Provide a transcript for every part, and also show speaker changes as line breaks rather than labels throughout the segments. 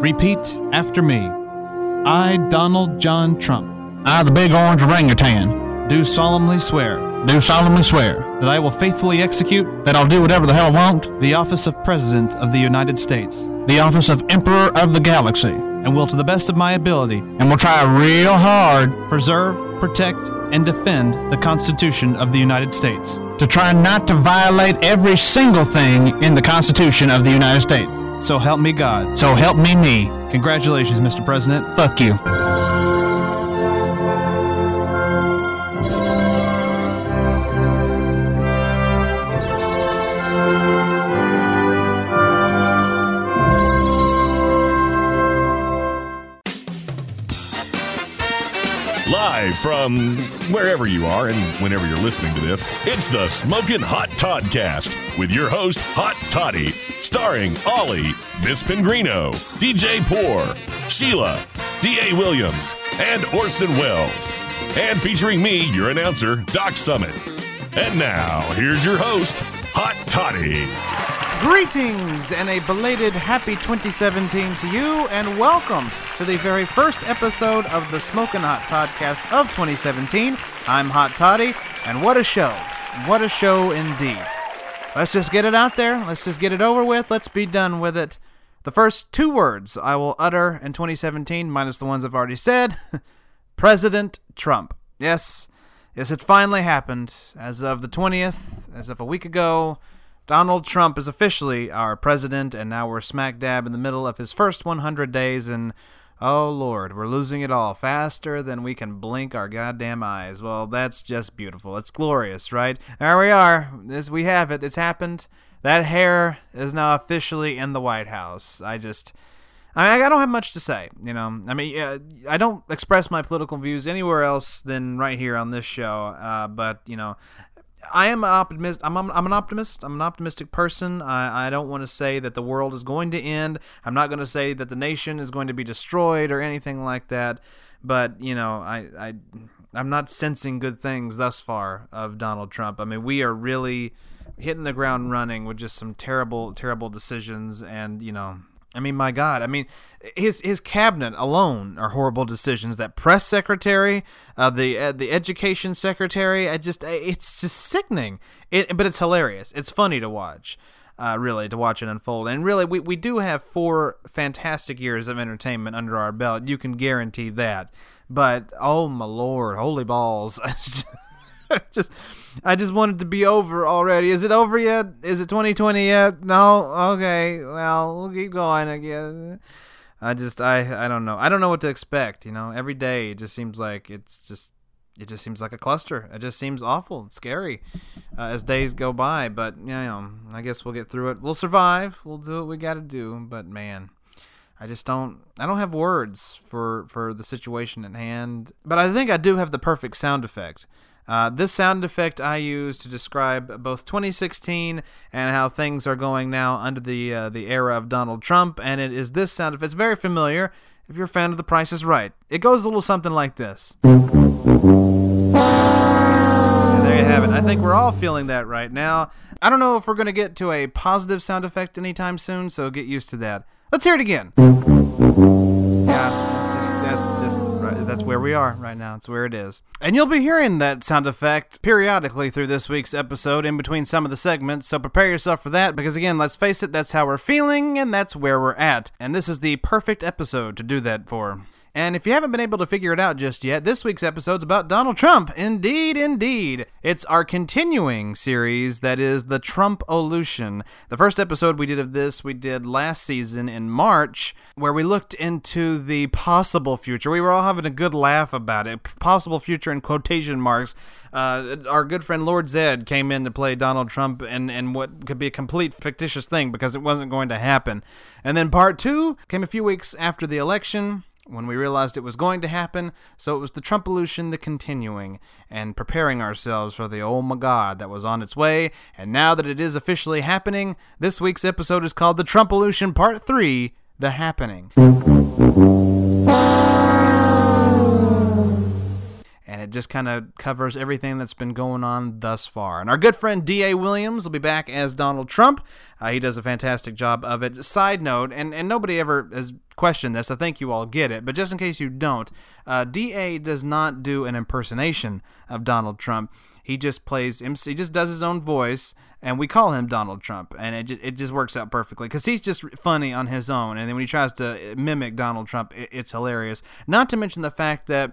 Repeat after me. I, Donald John Trump,
I, the big orange orangutan,
do solemnly swear
do solemnly swear
that I will faithfully execute
that I'll do whatever the hell I want
the office of President of the United States
the office of Emperor of the Galaxy
and will, to the best of my ability,
and will try real hard
preserve, protect, and defend the Constitution of the United States.
to try not to violate every single thing in the Constitution of the United States.
So help me God.
So help me me.
Congratulations, Mr. President.
Fuck you.
From wherever you are and whenever you're listening to this, it's the Smoking Hot Toddcast with your host, Hot Toddy, starring Ollie, Miss Pingrino, DJ Poor, Sheila, D.A. Williams, and Orson Welles. And featuring me, your announcer, Doc Summit. And now, here's your host, Hot Toddy.
Greetings and a belated happy 2017 to you, and welcome to the very first episode of the Smokin' Hot Toddcast of 2017. I'm Hot Toddy, and what a show! What a show indeed. Let's just get it out there. Let's just get it over with. Let's be done with it. The first two words I will utter in 2017, minus the ones I've already said President Trump. Yes, yes, it finally happened. As of the 20th, as of a week ago, Donald Trump is officially our president, and now we're smack dab in the middle of his first 100 days, and oh lord, we're losing it all faster than we can blink our goddamn eyes. Well, that's just beautiful. It's glorious, right? There we are. This we have it. It's happened. That hair is now officially in the White House. I just. I, I don't have much to say, you know. I mean, uh, I don't express my political views anywhere else than right here on this show. Uh, but you know, I am an optimist. I'm, I'm, I'm an optimist. I'm an optimistic person. I, I don't want to say that the world is going to end. I'm not going to say that the nation is going to be destroyed or anything like that. But you know, I, I I'm not sensing good things thus far of Donald Trump. I mean, we are really hitting the ground running with just some terrible, terrible decisions, and you know. I mean, my God! I mean, his his cabinet alone are horrible decisions. That press secretary, uh, the uh, the education secretary, I just it's just sickening. It, but it's hilarious. It's funny to watch, uh, really, to watch it unfold. And really, we we do have four fantastic years of entertainment under our belt. You can guarantee that. But oh my lord, holy balls! just I just wanted to be over already. Is it over yet? Is it 2020 yet? No. Okay. Well, we'll keep going. I guess. I just I I don't know. I don't know what to expect. You know, every day it just seems like it's just it just seems like a cluster. It just seems awful, scary uh, as days go by. But you know, I guess we'll get through it. We'll survive. We'll do what we got to do. But man. I just don't I don't have words for for the situation at hand. But I think I do have the perfect sound effect. Uh, this sound effect I use to describe both 2016 and how things are going now under the uh, the era of Donald Trump, and it is this sound effect. It's very familiar if you're a fan of The Price is Right. It goes a little something like this. There you have it. I think we're all feeling that right now. I don't know if we're going to get to a positive sound effect anytime soon, so get used to that. Let's hear it again. Yeah, that's where we mm. are right now. It's where it is. And you'll be hearing that sound effect periodically through this week's episode in between some of the segments, so prepare yourself for that because again, let's face it, that's how we're feeling and that's where we're at. And this is the perfect episode to do that for. And if you haven't been able to figure it out just yet, this week's episode's about Donald Trump. Indeed, indeed. It's our continuing series that is the Trump-olution. The first episode we did of this, we did last season in March, where we looked into the possible future. We were all having a good laugh about it. Possible future in quotation marks. Uh, our good friend Lord Zed came in to play Donald Trump and, and what could be a complete fictitious thing because it wasn't going to happen. And then part two came a few weeks after the election when we realized it was going to happen, so it was the Trumpolution the continuing, and preparing ourselves for the oh my god that was on its way, and now that it is officially happening, this week's episode is called the Trumpolution Part 3 The Happening. It just kind of covers everything that's been going on thus far. And our good friend D.A. Williams will be back as Donald Trump. Uh, he does a fantastic job of it. Side note, and, and nobody ever has questioned this, I think you all get it, but just in case you don't, uh, D.A. does not do an impersonation of Donald Trump. He just plays, he just does his own voice, and we call him Donald Trump, and it just, it just works out perfectly because he's just funny on his own. And then when he tries to mimic Donald Trump, it, it's hilarious. Not to mention the fact that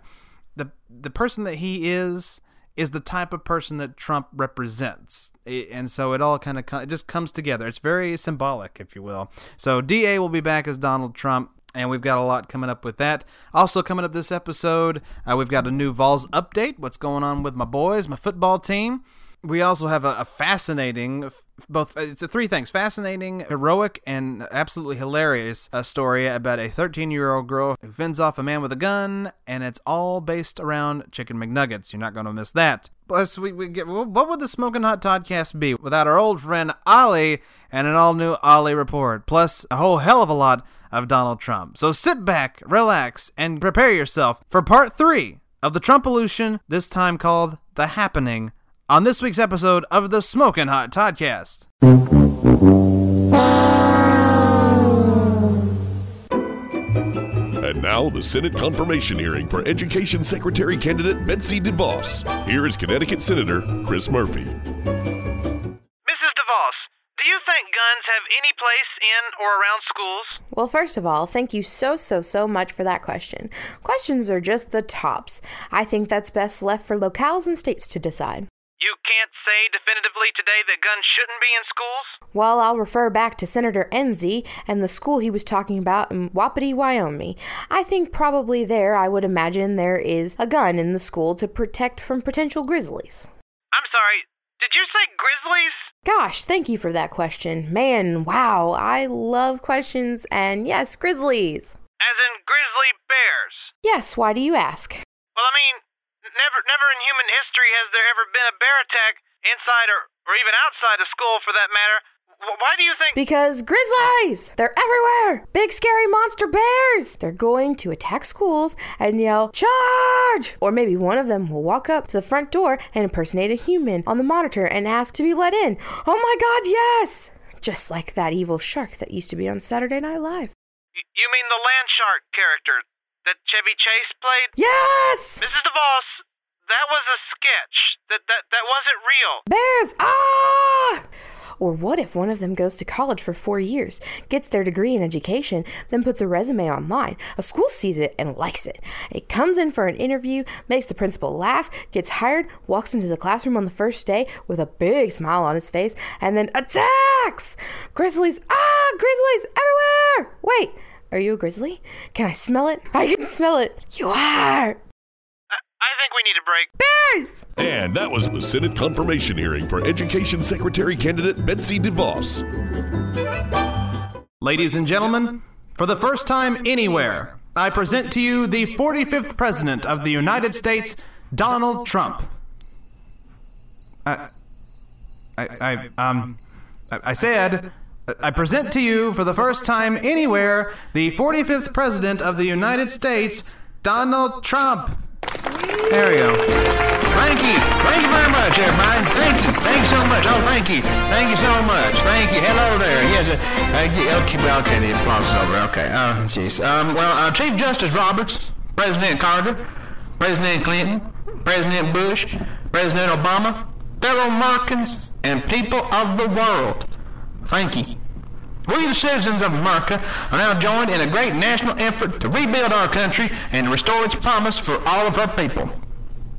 the the person that he is is the type of person that Trump represents. And so it all kind of just comes together. It's very symbolic, if you will. So DA will be back as Donald Trump. And we've got a lot coming up with that. Also, coming up this episode, uh, we've got a new Vols update. What's going on with my boys, my football team? We also have a, a, fascinating both it's a three things fascinating heroic and absolutely hilarious uh, story about a 13 year old girl who fends off a man with a gun and it's all based around chicken mcnuggets. You're not going to miss that. Plus we, we get what would the smoking hot podcast be without our old friend ollie and an all new ollie report plus a whole hell of a lot of donald trump. So sit back relax and prepare yourself for part three of the trumpolution this time called the happening on this week's episode of the Smoking Hot Toddcast.
And now, the Senate confirmation hearing for Education Secretary candidate Betsy DeVos. Here is Connecticut Senator Chris Murphy.
Mrs. DeVos, do you think guns have any place in or around schools?
Well, first of all, thank you so, so, so much for that question. Questions are just the tops. I think that's best left for locales and states to decide.
You can't say definitively today that guns shouldn't be in schools?
Well, I'll refer back to Senator Enzi and the school he was talking about in Wapiti, Wyoming. I think probably there, I would imagine, there is a gun in the school to protect from potential grizzlies.
I'm sorry, did you say grizzlies?
Gosh, thank you for that question. Man, wow, I love questions, and yes, grizzlies.
As in grizzly bears?
Yes, why do you ask?
Well, I mean, never never in human history has there ever been a bear attack inside or, or even outside a school for that matter. Why do you think?
Because grizzlies! They're everywhere! Big scary monster bears! They're going to attack schools and yell, Charge! Or maybe one of them will walk up to the front door and impersonate a human on the monitor and ask to be let in. Oh my god, yes! Just like that evil shark that used to be on Saturday Night Live.
You mean the land shark character that Chevy Chase played?
Yes!
Mrs. DeVos, that was a sketch. That that that wasn't real.
Bears! Ah! Or what if one of them goes to college for four years, gets their degree in education, then puts a resume online? A school sees it and likes it. It comes in for an interview, makes the principal laugh, gets hired, walks into the classroom on the first day with a big smile on his face, and then attacks! Grizzlies! Ah! Grizzlies everywhere! Wait, are you a grizzly? Can I smell it? I can smell it. You are!
I think we need a break.
Bears!
And that was the Senate confirmation hearing for Education Secretary candidate Betsy DeVos.
Ladies and gentlemen, for the first time anywhere, I present to you the 45th President of the United States, Donald Trump. I, I, I um, I said, I present to you for the first time anywhere the 45th President of the United States, Donald Trump. There we go. Thank you. Thank you very much, everybody. Thank you. Thank you so much. Oh, thank you. Thank you so much. Thank you. Hello there. Yes. Uh, okay, okay, the applause is over. Okay. Oh, jeez. Um, well, uh, Chief Justice Roberts, President Carter, President Clinton, President Bush, President Obama, fellow Americans, and people of the world. Thank you. We, the citizens of America, are now joined in a great national effort to rebuild our country and restore its promise for all of our people.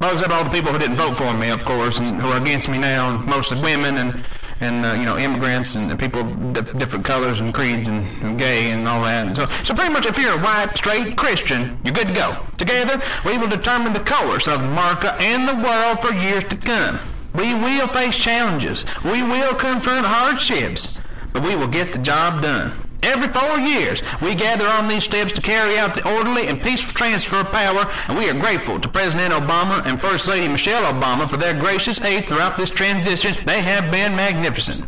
Well, except all the people who didn't vote for me, of course, and who are against me now, mostly women and, and uh, you know, immigrants and people of different colors and creeds and, and gay and all that. so, so pretty much if you're a white, straight Christian, you're good to go. Together, we will determine the course of America and the world for years to come. We will face challenges. We will confront hardships we will get the job done. Every four years, we gather on these steps to carry out the orderly and peaceful transfer of power, and we are grateful to President Obama and First Lady Michelle Obama for their gracious aid throughout this transition. They have been magnificent.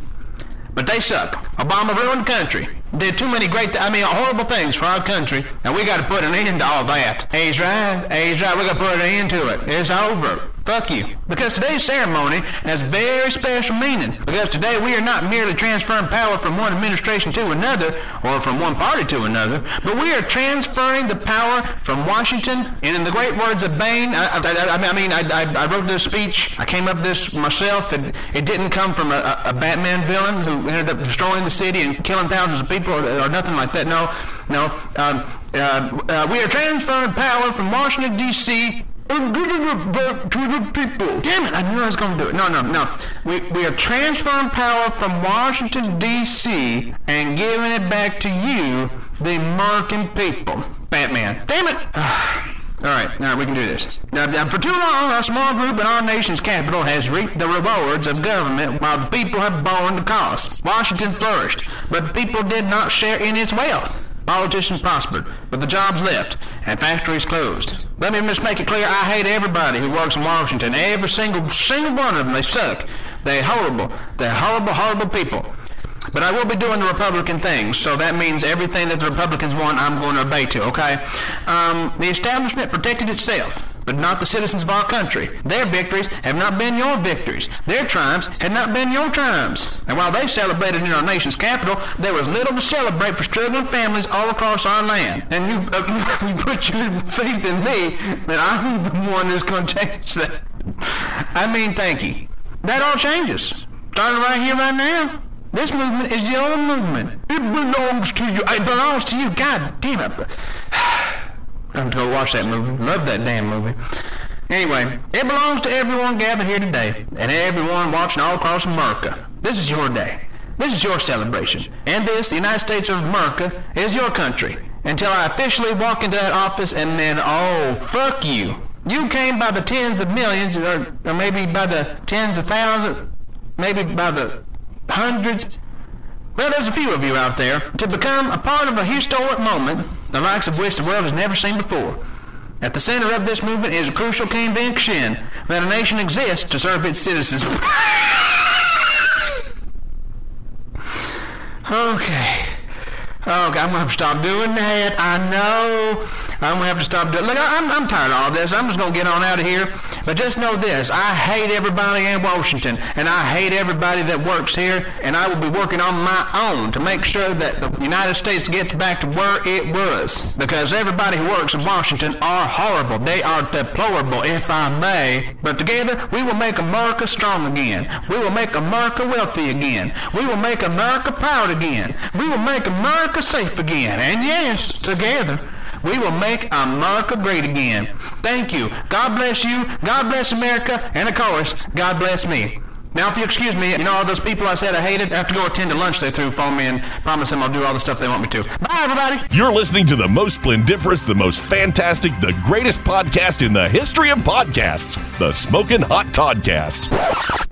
But they suck. Obama ruined the country.
did too many great, I mean, horrible things for our country, and we got to put an end to all that. He's right. He's right. We got to put an end to it. It's over. Fuck you. Because today's ceremony has very special meaning. Because today we are not merely transferring power from one administration to another, or from one party to another, but we are transferring the power from Washington. And in the great words of Bane, I, I, I mean, I, I, wrote this speech. I came up with this myself, and it didn't come from a, a Batman villain who ended up destroying the city and killing thousands of people, or, or nothing like that. No, no. Um, uh, uh, we are transferring power from Washington D.C and giving it back to the people. Damn it, I knew I was going to do it. No, no, no. We, we are transferring power from Washington, D.C. and giving it back to you, the American people. Batman. Damn it. All right, all right, we can do this. Now, now, for too long, a small group in our nation's capital has reaped the rewards of government while the people have borne the cost. Washington flourished, but the people did not share in its wealth. Politicians prospered, but the jobs left, and factories closed. Let me just make it clear, I hate everybody who works in Washington. Every single, single one of them, they suck. They're horrible. They're horrible, horrible people. But I will be doing the Republican things, so that means everything that the Republicans want, I'm going to obey to, okay? Um, the establishment protected itself but not the citizens of our country. Their victories have not been your victories. Their triumphs have not been your triumphs. And while they celebrated in our nation's capital, there was little to celebrate for struggling families all across our land. And you, uh, you put your faith in me that I'm the one that's going to change that. I mean, thank you. That all changes. Starting right here, right now. This movement is your movement. It belongs to you. It belongs to you. God damn it. I'm to go watch that movie. Love that damn movie. Anyway, it belongs to everyone gathered here today, and everyone watching all across America. This is your day. This is your celebration. And this, the United States of America, is your country. Until I officially walk into that office and then, oh, fuck you. You came by the tens of millions, or, or maybe by the tens of thousands, maybe by the hundreds. Well, there's a few of you out there to become a part of a historic moment, the likes of which the world has never seen before. At the center of this movement is a crucial conviction that a nation exists to serve its citizens. okay. Okay, I'm gonna have to stop doing that. I know. I'm gonna have to stop doing. Look, I'm, I'm tired of all this. I'm just gonna get on out of here. But just know this: I hate everybody in Washington, and I hate everybody that works here. And I will be working on my own to make sure that the United States gets back to where it was. Because everybody who works in Washington are horrible. They are deplorable, if I may. But together, we will make America strong again. We will make America wealthy again. We will make America proud again. We will make America safe again. And yes, together, we will make America great again. Thank you. God bless you. God bless America. And of course, God bless me. Now, if you excuse me, you know all those people I said I hated? I have to go attend to lunch they threw phone me and promise them I'll do all the stuff they want me to. Bye, everybody.
You're listening to the most splendiferous, the most fantastic, the greatest podcast in the history of podcasts, the Smoking Hot Toddcast.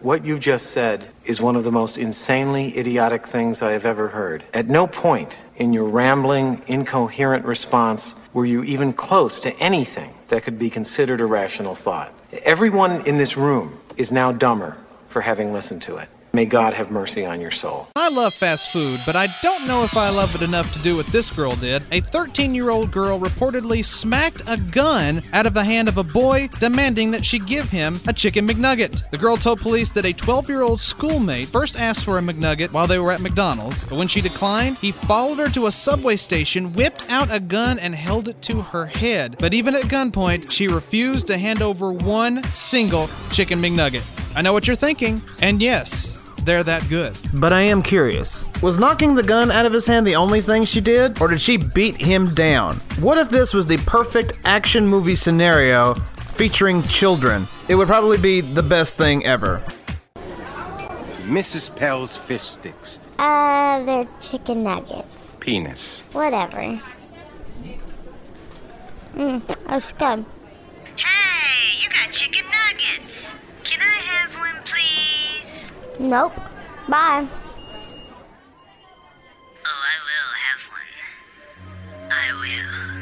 What you just said is one of the most insanely idiotic things I have ever heard. At no point in your rambling, incoherent response were you even close to anything that could be considered a rational thought. Everyone in this room is now dumber for having listened to it. May God have mercy on your soul.
I love fast food, but I don't know if I love it enough to do what this girl did. A 13 year old girl reportedly smacked a gun out of the hand of a boy, demanding that she give him a chicken McNugget. The girl told police that a 12 year old schoolmate first asked for a McNugget while they were at McDonald's, but when she declined, he followed her to a subway station, whipped out a gun, and held it to her head. But even at gunpoint, she refused to hand over one single chicken McNugget. I know what you're thinking, and yes, they're that good. But I am curious. Was knocking the gun out of his hand the only thing she did, or did she beat him down? What if this was the perfect action movie scenario featuring children? It would probably be the best thing ever.
Mrs. Paul's fish sticks.
Uh, they're chicken nuggets.
Penis.
Whatever. Mmm, that's good.
Hey, you got chicken nuggets. Can I have one, please?
Nope. Bye.
Oh, I will have one. I will.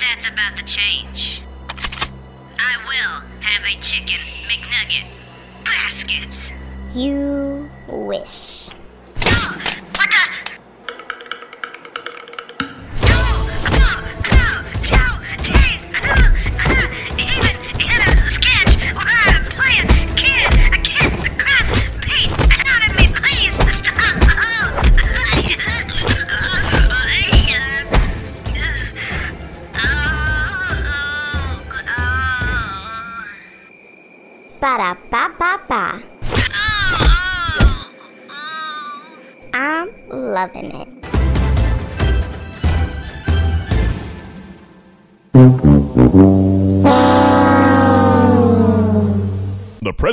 That's about to change. I will have a chicken McNugget. Baskets.
You wish.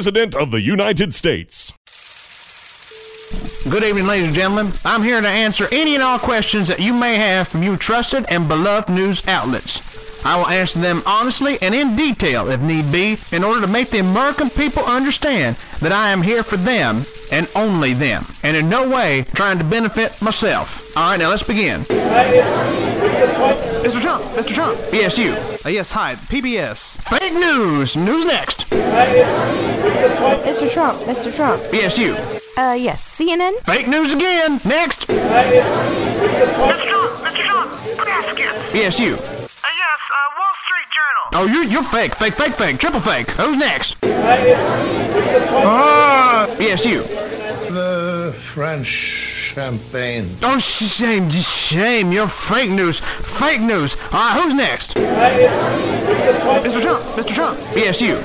President of the United States.
Good evening, ladies and gentlemen. I'm here to answer any and all questions that you may have from your trusted and beloved news outlets. I will answer them honestly and in detail if need be in order to make the American people understand that I am here for them and only them, and in no way trying to benefit myself. All right, now let's begin.
Mr. Trump, Mr. Trump.
Yes, you.
Uh, yes, hi, PBS.
Fake news. News next.
Mr. Trump, Mr. Trump.
Yes, you.
Uh, yes, CNN?
Fake news again. Next.
Mr. Trump, Mr. Trump, baskets.
Yes, you. Oh, you're, you're fake. Fake, fake, fake. Triple fake. Who's next? Ah! Yes, you.
The French champagne.
Oh, shame, shame. You're fake news. Fake news. All right, who's next?
Mr. Trump, Mr. Trump.
Yes, you.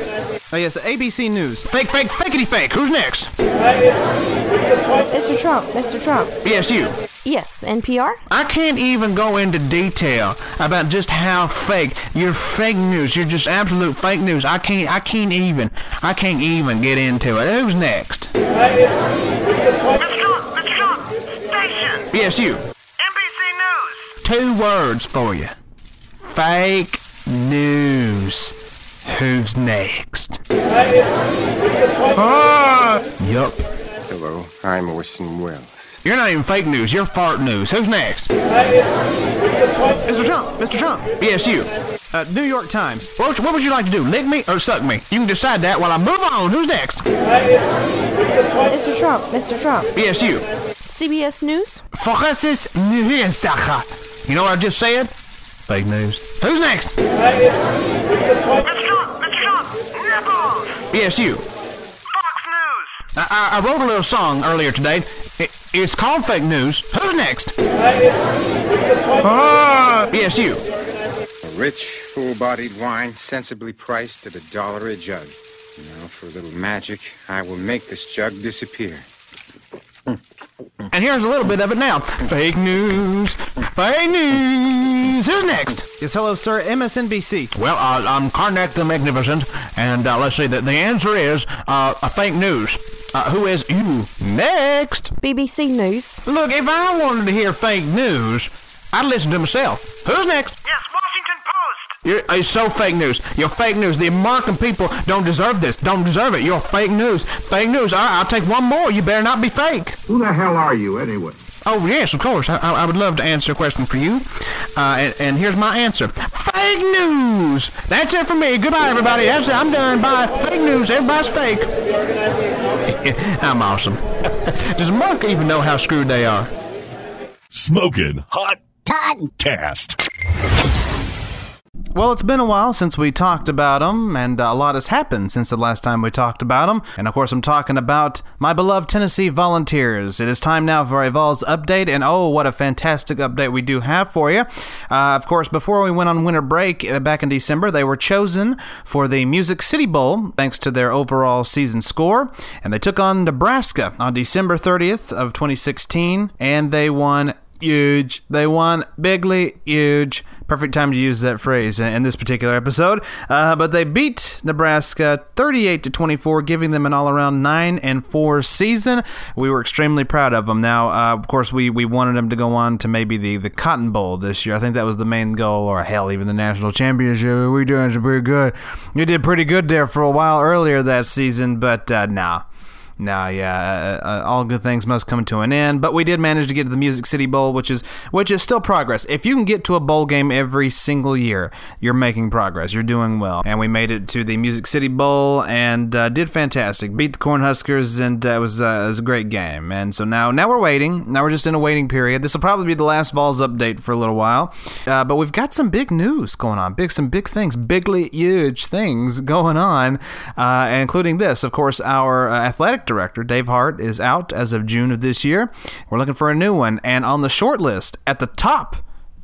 Uh, yes, ABC News.
Fake, fake, fakety fake. Who's next?
Mr. Trump, Mr. Trump.
Yes, you.
Yes, NPR?
I can't even go into detail about just how fake. You're fake news. You're just absolute fake news. I can't. I can't even. I can't even get into it. Who's next?
Mr. Trump, Mr. Trump, station.
Yes, you.
NBC News.
Two words for you. Fake news. Who's next? Ah! Yup.
Hello, I'm Orson Welles.
You're not even fake news. You're fart news. Who's next?
Mr. Trump, Mr. Trump.
Yes, you.
Uh, New York Times.
What, what would you like to do? Lick me or suck me? You can decide that while I move on. Who's next?
Mr. Trump, Mr. Trump.
Yes, you.
CBS News?
Francis Nihilsacha. You know what I just said? Fake news. Who's next?
Mr. Trump, Mr. Trump, nipples.
Yes, you.
Fox News.
I, I, I wrote a little song earlier today. It, it's called Fake News. Who's next? Ah, Yes, you.
A rich, full-bodied wine, sensibly priced at a dollar a jug. Now, for a little magic, I will make this jug disappear.
And here's a little bit of it now. Fake news. Fake news. Who's next?
Yes, hello, sir. MSNBC.
Well, uh, I'm Karnak the Magnificent, and uh, let's see. The, the answer is uh, a fake news. Uh, who is you next?
BBC News?
Look, if I wanted to hear fake news, I'd listen to myself. Who's next?
Yes, Washington Post.
You're, it's so fake news. You're fake news. The American people don't deserve this. Don't deserve it. You're fake news. Fake news. All right, I'll take one more. You better not be fake.
Who the hell are you anyway?
Oh, yes, of course. I, I I would love to answer a question for you. Uh, and, and here's my answer. Fake news. That's it for me. Goodbye, everybody. That's it. I'm done. Bye. Fake news. Everybody's fake. I'm awesome. Does Mark even know how screwed they are?
Smoking Hot Toddcast.
Well, it's been a while since we talked about them, and a lot has happened since the last time we talked about them. And of course, I'm talking about my beloved Tennessee Volunteers. It is time now for a Vols update, and oh, what a fantastic update we do have for you. Uh, of course, before we went on winter break uh, back in December, they were chosen for the Music City Bowl thanks to their overall season score, and they took on Nebraska on December 30th of 2016, and they won huge. They won bigly huge. Perfect time to use that phrase in this particular episode. Uh, but they beat Nebraska 38 to 24, giving them an all-around nine and four season. We were extremely proud of them. Now, uh, of course, we, we wanted them to go on to maybe the, the Cotton Bowl this year. I think that was the main goal, or hell, even the national championship. We doing pretty good. We did pretty good there for a while earlier that season, but uh, nah. Nah, yeah, uh, uh, all good things must come to an end. But we did manage to get to the Music City Bowl, which is which is still progress. If you can get to a bowl game every single year, you're making progress. You're doing well. And we made it to the Music City Bowl and uh, did fantastic. Beat the Cornhuskers, and uh, it was uh, it was a great game. And so now now we're waiting. Now we're just in a waiting period. This will probably be the last Vols update for a little while. Uh, but we've got some big news going on. Big some big things, bigly huge things going on, including this, of course, our athletic director, Dave Hart, is out as of June of this year. We're looking for a new one. And on the short list, at the top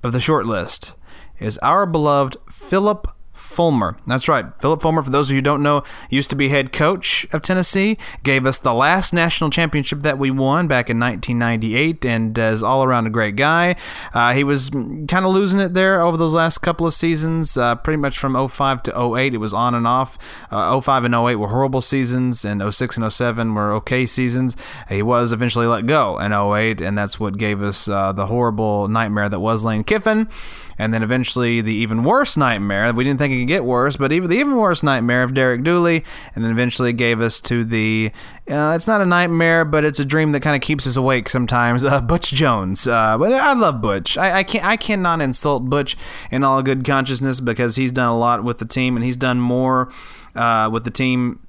of the short list, is our beloved Phillip Fulmer. That's right. Phillip Fulmer, for those of you who don't know, used to be head coach of Tennessee, gave us the last national championship that we won back in 1998, and is all around a great guy. Uh, he was kind of losing it there over those last couple of seasons, uh, pretty much from 05 to 08. It was on and off. Uh, 05 and 08 were horrible seasons, and 06 and 07 were okay seasons. He was eventually let go in 08, and that's what gave us uh, the horrible nightmare that was Lane Kiffin and then eventually the even worse nightmare. We didn't think it could get worse, but even the even worse nightmare of Derek Dooley, and then eventually gave us to the. Uh, it's not a nightmare, but it's a dream that kind of keeps us awake sometimes. Uh, Butch Jones, uh, but I love Butch. I, I can't. I cannot insult Butch in all good consciousness because he's done a lot with the team, and he's done more uh, with the team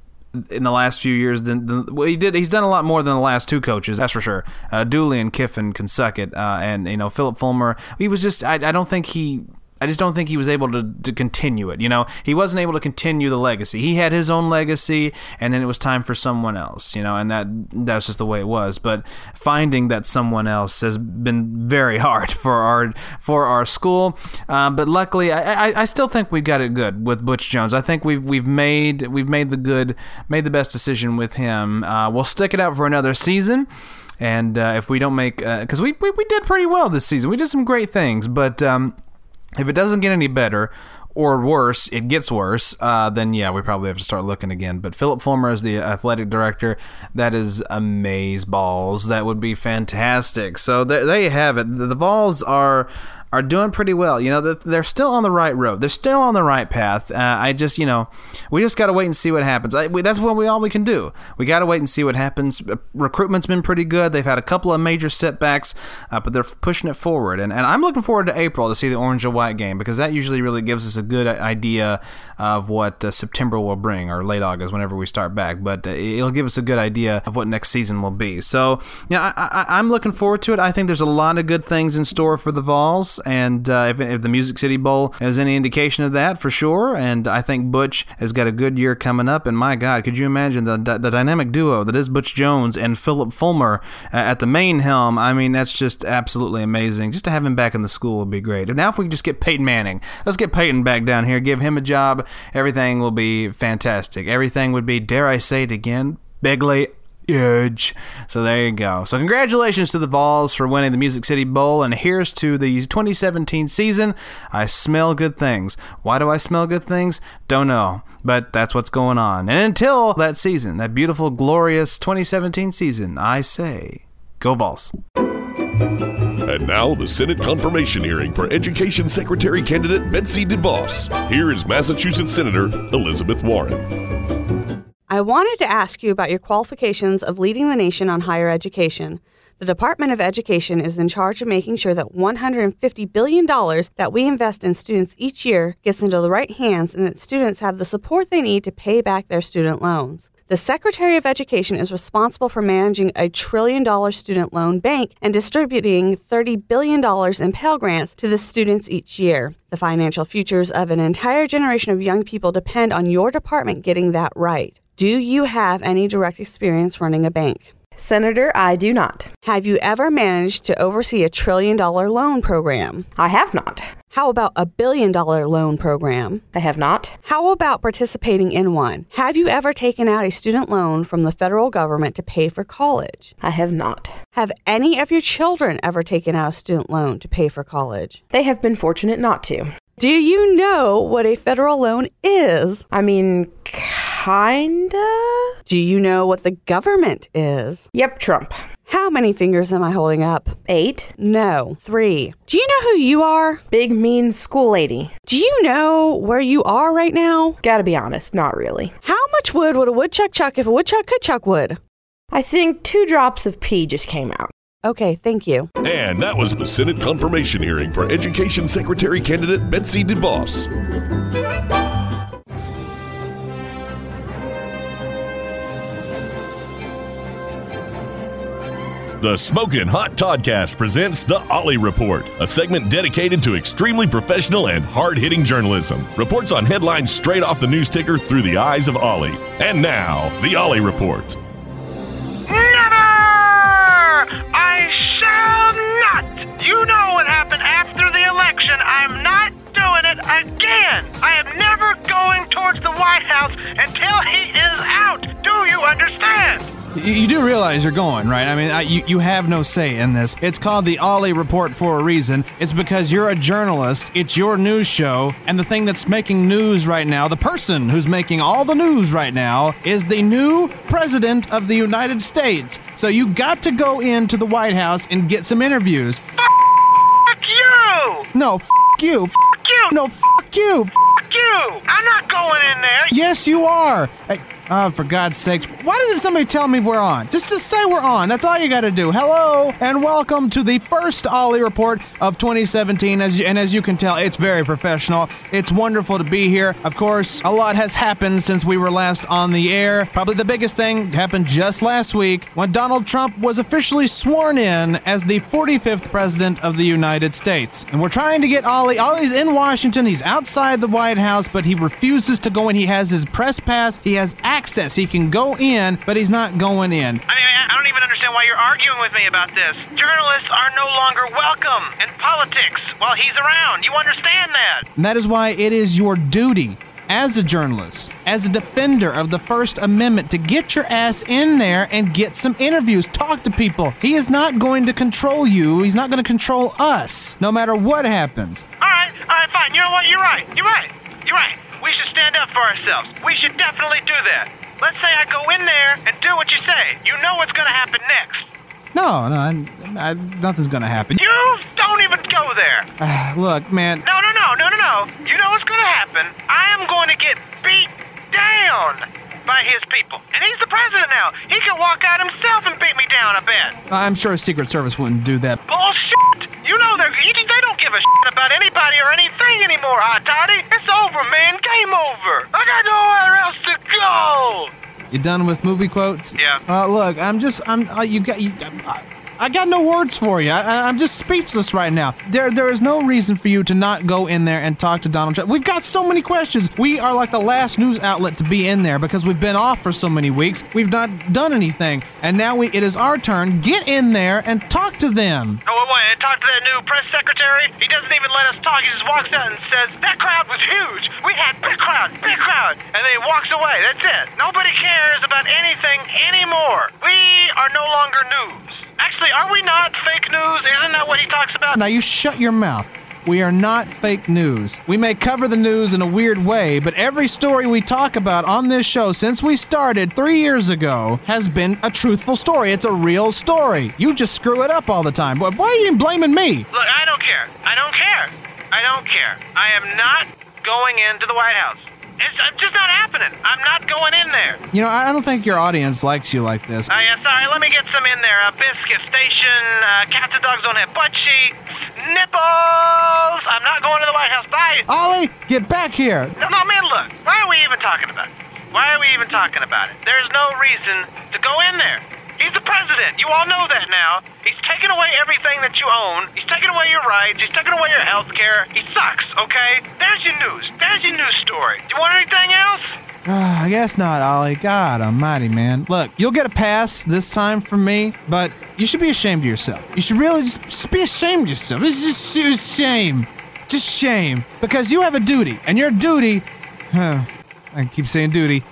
in the last few years than, than well, he did. He's done a lot more than the last two coaches, that's for sure. Uh, Dooley and Kiffin can suck it, uh, and you know Phillip Fulmer. He was just. I, I don't think he. I just don't think he was able to, to continue it. You know, he wasn't able to continue the legacy. He had his own legacy, and then it was time for someone else. You know, and that that's just the way it was. But finding that someone else has been very hard for our for our school. Uh, but luckily, I, I, I still think we got it good with Butch Jones. I think we've we've made we've made the good made the best decision with him. Uh, we'll stick it out for another season. And uh, if we don't make, because we, we we did pretty well this season, we did some great things, but. Um, if it doesn't get any better, or worse, it gets worse, uh, then yeah, we probably have to start looking again. But Phillip Fulmer is the athletic director. That is amaze balls. That would be fantastic. So there, you have it. The, Vols are are doing pretty well. You know, they're still on the right road. They're still on the right path. Uh, I just, you know, we just got to wait and see what happens. I, we, that's what we all we can do. We got to wait and see what happens. Uh, recruitment's been pretty good. They've had a couple of major setbacks, uh, but they're pushing it forward. And, and I'm looking forward to April to see the orange and white game because that usually really gives us a good idea of what uh, September will bring or late August whenever we start back. But uh, it'll give us a good idea of what next season will be. So, yeah, I, I, I'm looking forward to it. I think there's a lot of good things in store for the Vols and uh, if, if, the Music City Bowl is any indication of that, for sure. And I think Butch has got a good year coming up. And my God, could you imagine the the dynamic duo that is Butch Jones and Phillip Fulmer uh, at the main helm? I mean, that's just absolutely amazing. Just to have him back in the school would be great. And now if we just get Peyton Manning, let's get Peyton back down here, give him a job. Everything will be fantastic. Everything would be, dare I say it again, bigly huge. So there you go. So congratulations to the Vols for winning the Music City Bowl, and here's to the 2017 season. I smell good things. Why do I smell good things? Don't know, but that's what's going on. And until that season, that beautiful, glorious 2017 season, I say, go Vols.
And now, the Senate confirmation hearing for Education Secretary candidate Betsy DeVos. Here is Massachusetts Senator Elizabeth Warren.
I wanted to ask you about your qualifications of leading the nation on higher education. The Department of Education is in charge of making sure that $150 billion that we invest in students each year gets into the right hands and that students have the support they need to pay back their student loans. The Secretary of Education is responsible for managing a trillion dollar student loan bank and distributing $30 billion in Pell Grants to the students each year. The financial futures of an entire generation of young people depend on your department getting that right. Do you have any direct experience running a bank?
Senator, I do not.
Have you ever managed to oversee a trillion dollar loan program?
I have not.
How about a billion dollar loan program?
I have not.
How about participating in one? Have you ever taken out a student loan from the federal government to pay for college?
I have not.
Have any of your children ever taken out a student loan to pay for college?
They have been fortunate not to.
Do you know what a federal loan is?
I mean, kinda.
Do you know what the government is?
Yep, Trump.
How many fingers am I holding up?
Eight.
No, three. Do you know who you are?
Big, mean school lady.
Do you know where you are right now?
Gotta be honest, not really.
How much wood would a woodchuck chuck if a woodchuck could chuck wood?
I think two drops of pee just came out.
Okay, thank you.
And that was the Senate confirmation hearing for Education Secretary candidate Betsy DeVos. The Smokin' Hot Toddcast presents the Ollie Report, a segment dedicated to extremely professional and hard hitting journalism. Reports on headlines straight off the news ticker through the eyes of Ollie. And now, the Ollie Report.
Never! I shall not! You know what happened after the election. I'm not doing it again. I am never going towards the White House until he is out. Do you understand?
You, you do realize you're going, right? I mean, I, you, you have no say in this. It's called the Ollie Report for a reason. It's because you're a journalist, it's your news show, and the thing that's making news right now, the person who's making all the news right now, is the new President of the United States. So you got to go into the White House and get some interviews.
Fuck you!
No, f you. F
you!
no, f you.
Fuck you! I'm not going in there.
Yes, you are. Hey, oh, for God's sakes. Why doesn't somebody tell me we're on? Just to say we're on. That's all you got to do. Hello, and welcome to the first Ollie Report of 2017. As you, And as you can tell, it's very professional. It's wonderful to be here. Of course, a lot has happened since we were last on the air. Probably the biggest thing happened just last week when Donald Trump was officially sworn in as the 45th President of the United States. And we're trying to get Ollie. Ollie's in Washington. He's outside the White House, but he refuses to go in. He has his press pass. He has access. He can go in, but he's not going in.
I mean, I I don't even understand why you're arguing with me about this. Journalists are no longer welcome in politics while he's around. You understand that?
And that is why it is your duty as a journalist, as a defender of the First Amendment, to get your ass in there and get some interviews, talk to people. He is not going to control you, he's not going to control us, no matter what happens.
All right, all right, fine. You know what? You're right. You're right. You're right. We should stand up for ourselves. We should definitely do that. Let's say I go in there and do what you say. You know what's going to happen next.
No, no, I, I, nothing's going to happen.
You don't even go there.
Look, man,
No, no, no, no, no, no. You know what's going to happen? I am going to get beat down by his people. And he's the president now. He can walk out himself and beat me down, I bet.
I'm sure Secret Service wouldn't do that.
Bullshit! You know they're, they don't give a shit about anybody or anything anymore, Hot Toddy. It's over, man. Game over. I got nowhere else to go.
You done with movie quotes?
Yeah.
Uh, look, I'm just, I'm, uh, you got, you, I, I got no words for you. I, I'm just speechless right now. There, there is no reason for you to not go in there and talk to Donald Trump. We've got so many questions. We are like the last news outlet to be in there because we've been off for so many weeks. We've not done anything, and now we, it is our turn. Get in there and talk to them.
Oh, wait, wait. Talk to that new press secretary. He doesn't even let us talk. He just walks out and says, That crowd was huge. We had big crowd, big crowd. And then he walks away. That's it. Nobody cares about anything anymore. We are no longer news. Actually, are we not fake news? Isn't that what he talks about?
Now you shut your mouth. We are not fake news. We may cover the news in a weird way, but every story we talk about on this show since we started three years ago has been a truthful story. It's a real story. You just screw it up all the time. Why why are you blaming me?
Look, I don't care. I don't care. I don't care. I am not going into the White House. It's uh, just not happening. I'm not going in there.
You know, I don't think your audience likes you like this.
Oh, yeah, sorry. Let me get some in there. A biscuit station. Uh, cats and dogs don't have butt cheeks. Nipples. I'm not going to the White House. Bye.
Ollie, get back here.
No, no, man, look. Why are we even talking about it? Why are we even talking about it? There's no reason to go in there. He's the president. You all know that now. He's taken away everything that you own. He's taken away your rights. He's taken away your health care. He sucks, okay? There's your news. There's your news story. Do you want anything else?
Ah, I guess not, Ollie. God almighty, man. Look, you'll get a pass this time from me, but you should be ashamed of yourself. You should really just, just be ashamed of yourself. This is just, just shame. Just shame. Because you have a duty, and your duty, huh, I keep saying duty,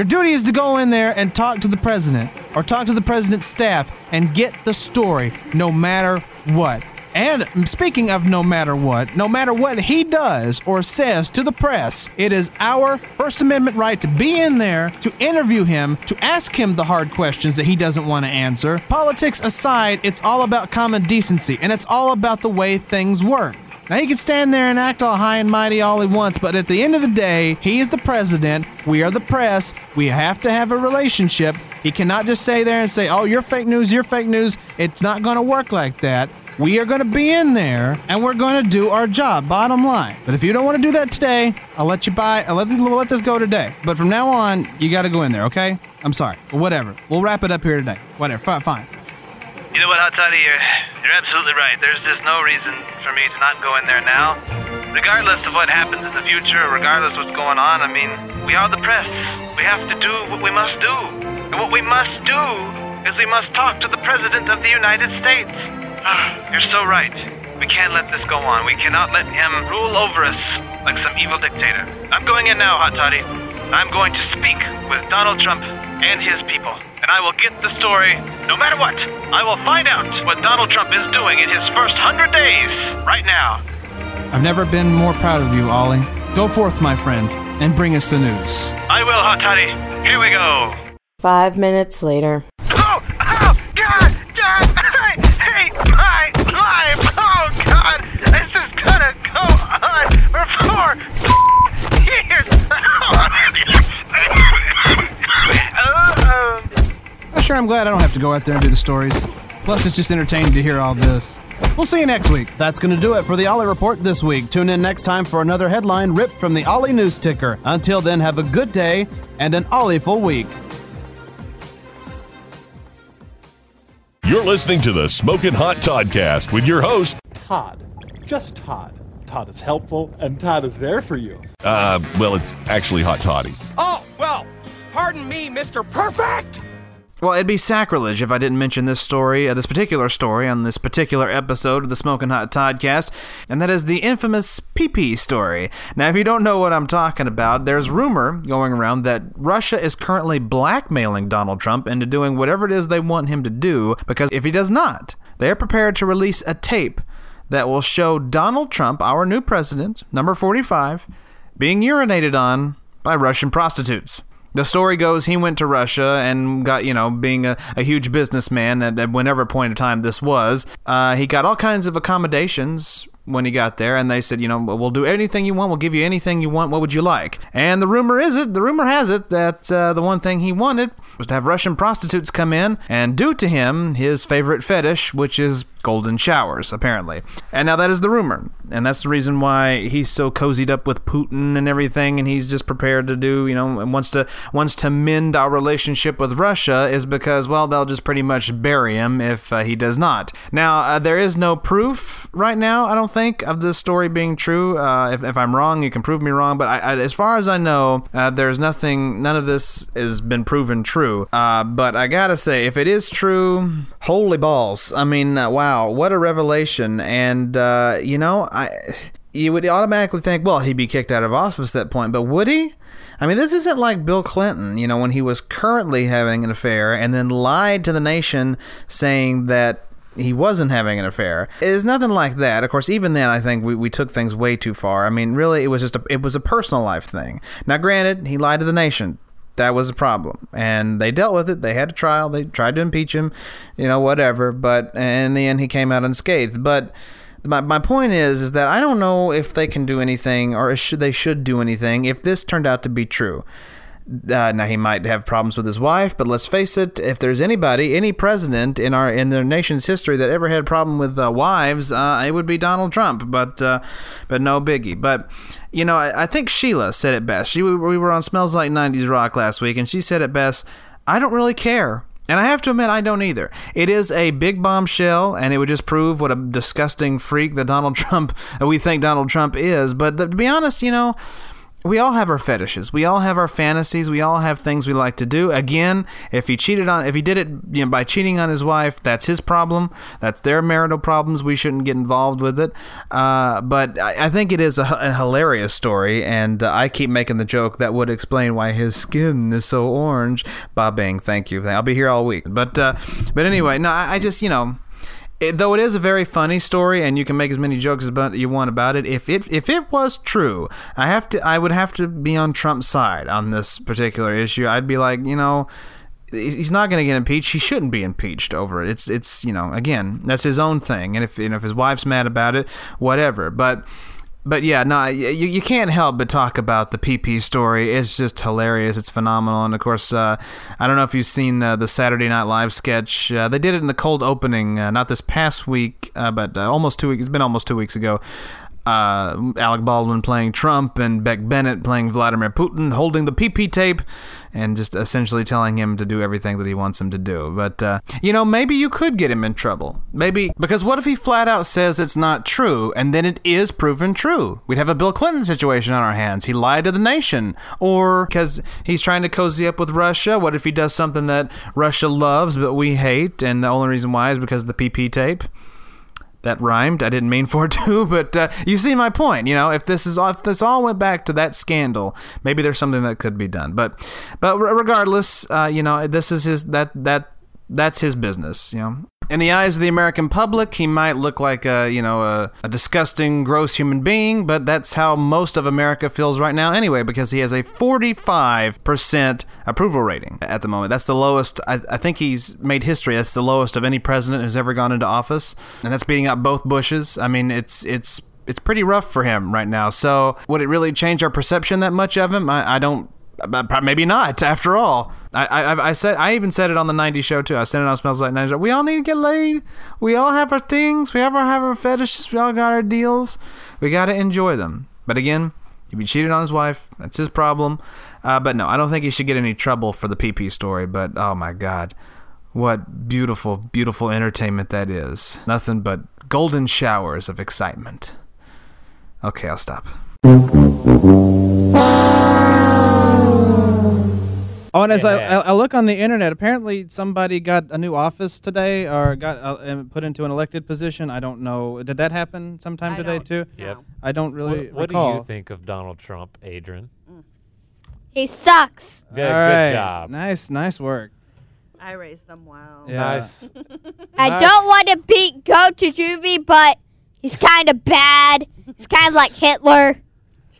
your duty is to go in there and talk to the president, or talk to the president's staff, and get the story, no matter what. And mm, speaking of no matter what, no matter what he does or says to the press, it is our First Amendment right to be in there, to interview him, to ask him the hard questions that he doesn't want to answer. Politics aside, it's all about common decency, and it's all about the way things work. Now he can stand there and act all high and mighty all he wants, but at the end of the day, he is the president, we are the press, we have to have a relationship, He cannot just say there and say, "Oh, you're fake news, you're fake news." It's not going to work like that. We are going to be in there and we're going to do our job, bottom line. But if you don't want to do that today, I'll let you buy, I'll let, we'll let this go today. But from now on, you got to go in there, okay? I'm sorry. Whatever. We'll wrap it up here today. Whatever. Fine. fine.
You know what, Toddy? You're, you're absolutely right. There's just no reason for me to not go in there now. Regardless of what happens in the future, regardless what's going on, I mean, we are the press. We have to do what we must do. And what we must do is we must talk to the President of the United States. Ah, you're so right. We can't let this go on. We cannot let him rule over us like some evil dictator. I'm going in now, Hot Toddy. I'm going to speak with Donald Trump and his people. And I will get the story no matter what. I will find out what Donald Trump is doing in his first hundred days right now.
I've never been more proud of you, Ollie. Go forth, my friend, and bring us the news.
I will, Hot Toddy. Here we go.
Five minutes later.
Oh, oh, God, God, hey, my life. Oh, God, this is gonna go on for four years. Oh,
I'm sure I'm glad I don't have to go out there and do the stories. Plus, it's just entertaining to hear all this. We'll see you next week. That's going to do it for the Ollie Report this week. Tune in next time for another headline ripped from the Ollie News Ticker. Until then, have a good day and an Ollieful week.
You're listening to the Smoking Hot Toddcast with your host,
Todd. Just Todd. Todd is helpful, and Todd is there for you.
uh, well, it's actually Hot Toddy.
Oh, well, pardon me, Mr. Perfect!
Well, it'd be sacrilege if I didn't mention this story, uh, this particular story, on this particular episode of the Smoking Hot Toddcast, and that is the infamous PP story. Now, if you don't know what I'm talking about, there's rumor going around that Russia is currently blackmailing Donald Trump into doing whatever it is they want him to do, because if he does not, they're prepared to release a tape that will show Donald Trump, our new president, number 45, being urinated on by Russian prostitutes. The story goes he went to Russia and got, you know, being a, a huge businessman at, at whenever point of time this was, uh, he got all kinds of accommodations when he got there, and they said, you know, we'll do anything you want, we'll give you anything you want, what would you like? And the rumor is it, the rumor has it that uh, the one thing he wanted was to have Russian prostitutes come in and do to him his favorite fetish, which is golden showers, apparently. And now that is the rumor. And that's the reason why he's so cozied up with Putin and everything, and he's just prepared to do, you know, wants to wants to mend our relationship with Russia is because, well, they'll just pretty much bury him if uh, he does not. Now, uh, there is no proof right now, I don't think, of this story being true. Uh, if, if I'm wrong, you can prove me wrong, but I, I, as far as I know, uh, there's nothing, none of this has been proven true. Uh, but I gotta say, if it is true, holy balls. I mean, uh, wow, what a revelation. And, you know. You would automatically think, well, he'd be kicked out of office at that point, but would he? I mean, this isn't like Bill Clinton, you know, when he was currently having an affair and then lied to the nation saying that he wasn't having an affair. It is nothing like that. Of course, even then, I think we, we took things way too far. I mean, really, it was just a, it was a personal life thing. Now, granted, he lied to the nation. That was a problem, and they dealt with it. They had a trial. They tried to impeach him, you know, whatever. But in the end, he came out unscathed. But my, my point is is that I don't know if they can do anything or should they should do anything if this turned out to be true. Uh, now he might have problems with his wife, but let's face it: if there's anybody, any president in our in their nation's history that ever had a problem with uh, wives, uh, it would be Donald Trump. But uh, but no biggie. But you know, I, I think Sheila said it best. She we were on Smells Like '90s Rock last week, and she said it best. I don't really care. And I have to admit, I don't either. It is a big bombshell, and it would just prove what a disgusting freak that Donald Trump, we think Donald Trump is. But to be honest, you know, we all have our fetishes. We all have our fantasies. We all have things we like to do. Again, if he cheated on, if he did it you know, by cheating on his wife, that's his problem. That's their marital problems. We shouldn't get involved with it. Uh, but I, I, think it is a, a hilarious story, and uh, I keep making the joke that would explain why his skin is so orange. Bob Bang, thank you. I'll be here all week. But uh, but anyway, no, I, I just you know it, though it is a very funny story, and you can make as many jokes about you want about it. If it if it was true, I have to I would have to be on Trump's side on this particular issue. I'd be like, you know, he's not going to get impeached. He shouldn't be impeached over it. It's it's you know again that's his own thing, and if you know if his wife's mad about it, whatever. But but yeah, no, you, you can't help but talk about the PP story. It's just hilarious. It's phenomenal. And of course, uh, I don't know if you've seen uh, the Saturday Night Live sketch. Uh, they did it in the cold opening, uh, not this past week, uh, but uh, almost two weeks. It's been almost two weeks ago. Uh, Alec Baldwin playing Trump and Beck Bennett playing Vladimir Putin, holding the PP tape and just essentially telling him to do everything that he wants him to do. But, uh, you know, maybe you could get him in trouble. Maybe, because what if he flat out says it's not true and then it is proven true? We'd have a Bill Clinton situation on our hands. He lied to the nation. Or because he's trying to cozy up with Russia, what if he does something that Russia loves but we hate and the only reason why is because of the PP tape? That rhymed. I didn't mean for it to, but uh, you see my point. You know, if this is if this all went back to that scandal, maybe there's something that could be done. But but regardless, uh, you know, this is his that that that's his business. You know. In the eyes of the American public, he might look like a, you know, a, a disgusting, gross human being, but that's how most of America feels right now anyway, because he has a 45% approval rating at the moment. That's the lowest, I, I think he's made history. That's the lowest of any president who's ever gone into office. And that's beating out both Bushes. I mean, it's, it's, it's pretty rough for him right now. So, would it really change our perception that much of him? I, I don't maybe not. After all, I, I I said I even said it on the '90s show too. I said it on Smells Like '90s. We all need to get laid. We all have our things. We have our fetishes. We all got our deals. We got to enjoy them. But again, if he cheated on his wife, that's his problem. Uh, but no, I don't think he should get any trouble for the PP story. But oh my God, what beautiful, beautiful entertainment that is. Nothing but golden showers of excitement. Okay, I'll stop. Oh, and as I, I I look on the internet, apparently somebody got a new office today, or got uh, put into an elected position. I don't know. Did that happen sometime today too?
Yep.
I don't really
What, what do you think of Donald Trump, Adrian?
He sucks.
Good,
All
good job.
Nice, nice work.
I raised them well.
Yeah.
Nice.
I
Nice.
don't want to beat go to juvie, but he's kind of bad. He's kind of like Hitler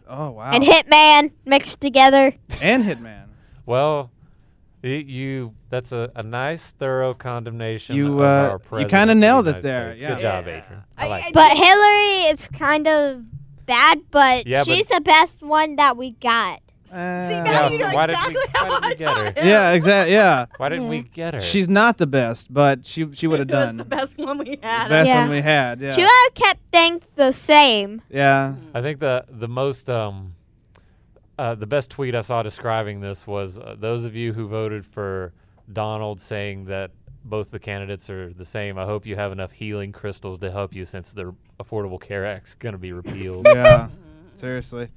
Oh wow.
and Hitman mixed together.
and Hitman.
Well, you, you that's a, a nice, thorough condemnation.
You uh, you kinda
of the
nailed it there,
States.
yeah.
Good job, Adrian. I like it.
But Hillary is kind of bad, but
Yeah, but-
she's the best one that we got.
See,
Uh,
now
Yeah,
you know
why did we-
exactly how
why did we
I
get her?
thought.
Yeah, exactly. Yeah.
Why didn't we get her?
She's not the best, but she she would have done
the best one we had.
best
Yeah.
one we had. Yeah.
She would have kept things the same.
yeah.
I think the the most um, uh, the best tweet I saw describing this was uh, those of you who voted for Donald saying that both the candidates are the same. I hope you have enough healing crystals to help you since the Affordable Care Act's going to be repealed.
Yeah. Seriously,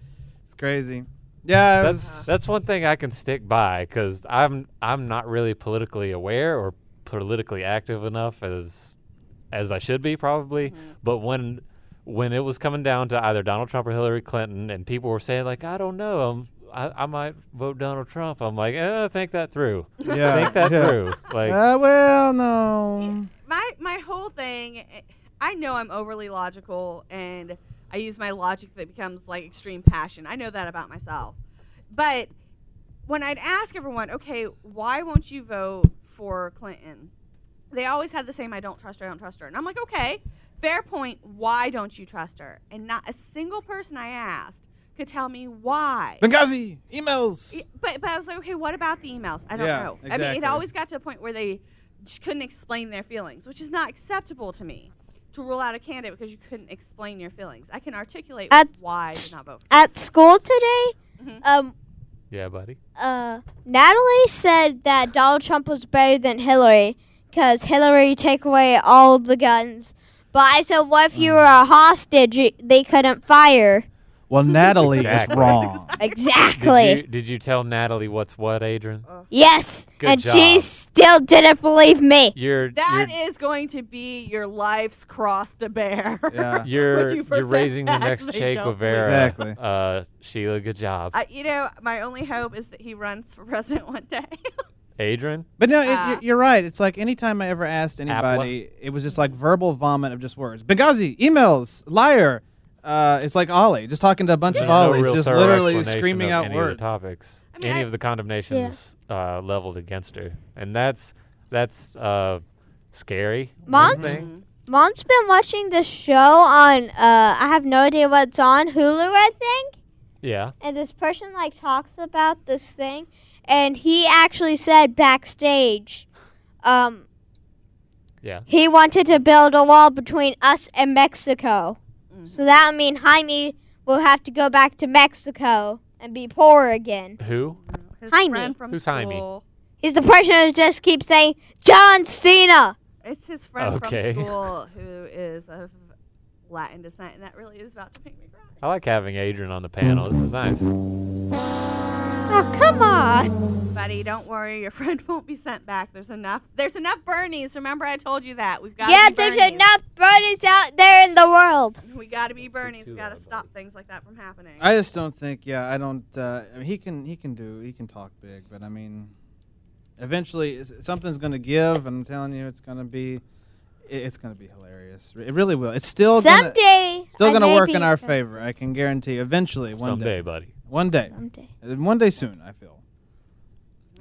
it's crazy. Yeah. It
that's
was,
that's one thing I can stick by because I'm I'm not really politically aware or politically active enough as as I should be probably. But when when it was coming down to either Donald Trump or Hillary Clinton, and people were saying like, I don't know, um, I, I might vote Donald Trump. I'm like, eh, think that through.
Yeah,
think that
yeah.
through. Like,
uh, well, no.
my my whole thing i know i'm overly logical and i use my logic that becomes like extreme passion i know that about myself but when i'd ask everyone okay why won't you vote for clinton they always had the same i don't trust her i don't trust her and i'm like okay fair point why don't you trust her and not a single person i asked could tell me why
Benghazi emails.
yeah, but but I was like, okay, what about the emails? I don't
Yeah,
know. I mean,
exactly.
it always got to the point where they just couldn't explain their feelings, which is not acceptable to me. To rule out a candidate because you couldn't explain your feelings, I can articulate
At-
why I did not vote.
At school today, um,
yeah, buddy.
uh, Natalie said that Donald Trump was better than Hillary because Hillary take away all the guns. But I said, what if you were a hostage? They couldn't fire.
Well, Natalie
Exactly.
is wrong.
Exactly.
Did you, did you tell Natalie what's what, Adrian?
yes,
Good
and she
job.
still didn't believe me.
You're
That
you're,
is going to be your life's cross to bear.
Yeah.
you're,
Would you
you're raising the next
they
Che
don't
Guevara.
Exactly.
Uh, Sheila, good job.
I, you know, my only hope is that he runs for president one day.
Adrian,
But no, it,
Uh,
you're- you're right. It's like anytime I ever asked anybody, it was just like verbal vomit of just words. Benghazi, emails, liar. Uh, it's like Ollie, just talking to a bunch
There's
of Ollies,
real
just literally screaming
of
out
any
words.
Of the topics,
I mean,
any
I-
of the condemnations uh, leveled against her, and that's that's uh, scary. one
Mont-
thing.
Mom's been watching this show on. Uh, I have no idea what it's on Hulu, I think.
Yeah.
And this person like talks about this thing, and he actually said backstage, um,
Yeah.
he wanted to build a wall between us and Mexico. So that would mean Jaime will have to go back to Mexico and be poor again.
Who?
His
Jaime.
friend from
Who's Jaime?
He's the person who just keeps saying John Cena.
It's his friend
Okay.
from school who is of Latin descent, and that really is about to make me cry.
I like having Adrian on the panel. This is nice.
Oh come on!
Buddy, don't worry, your friend won't be sent back. There's enough. There's enough Bernies. Remember, I told you that. We've got.
Yeah,
be
there's
Bernies.
enough Bernies out there in the world.
We got to be Bernies. We got to stop things like that from happening.
I just don't think. Yeah, I don't. Uh, I mean, he can. He can do. He can talk big, but I mean, eventually something's going to give. And I'm telling you, it's going to be. It's going to be hilarious. It really will. It's still gonna, still going to work in our favor. I can guarantee. Eventually, one
Someday,
day,
buddy.
One day.
Someday.
One day soon. I feel.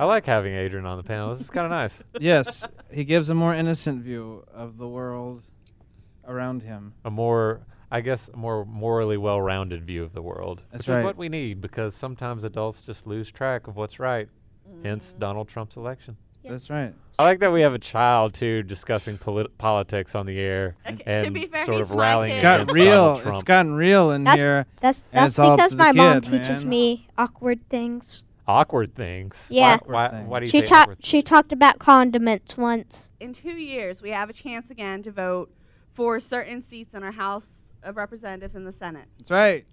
I like having Adrian on the panel. This is kind of nice.
yes, he gives a more innocent view of the world around him.
A more, I guess, a more morally well-rounded view of the world.
That's
which
right.
is what we need because sometimes adults just lose track of what's right. Hence mm. Donald Trump's election.
That's right.
I like that we have a child too discussing polit- politics on the air and
be fair,
sort
he's
of
my
rallying
kid.
It's got
against
real.
Donald
It's gotten real in
That's
here.
that's
and
that's
it's all up
because
to the
my mom teaches
man.
me awkward things.
awkward things.
Yeah.
Why, why, why do you
She
say
talked.
awkward
She talked about condiments once.
in two years, we have a chance again to vote for certain seats in our House of Representatives and the Senate.
That's right.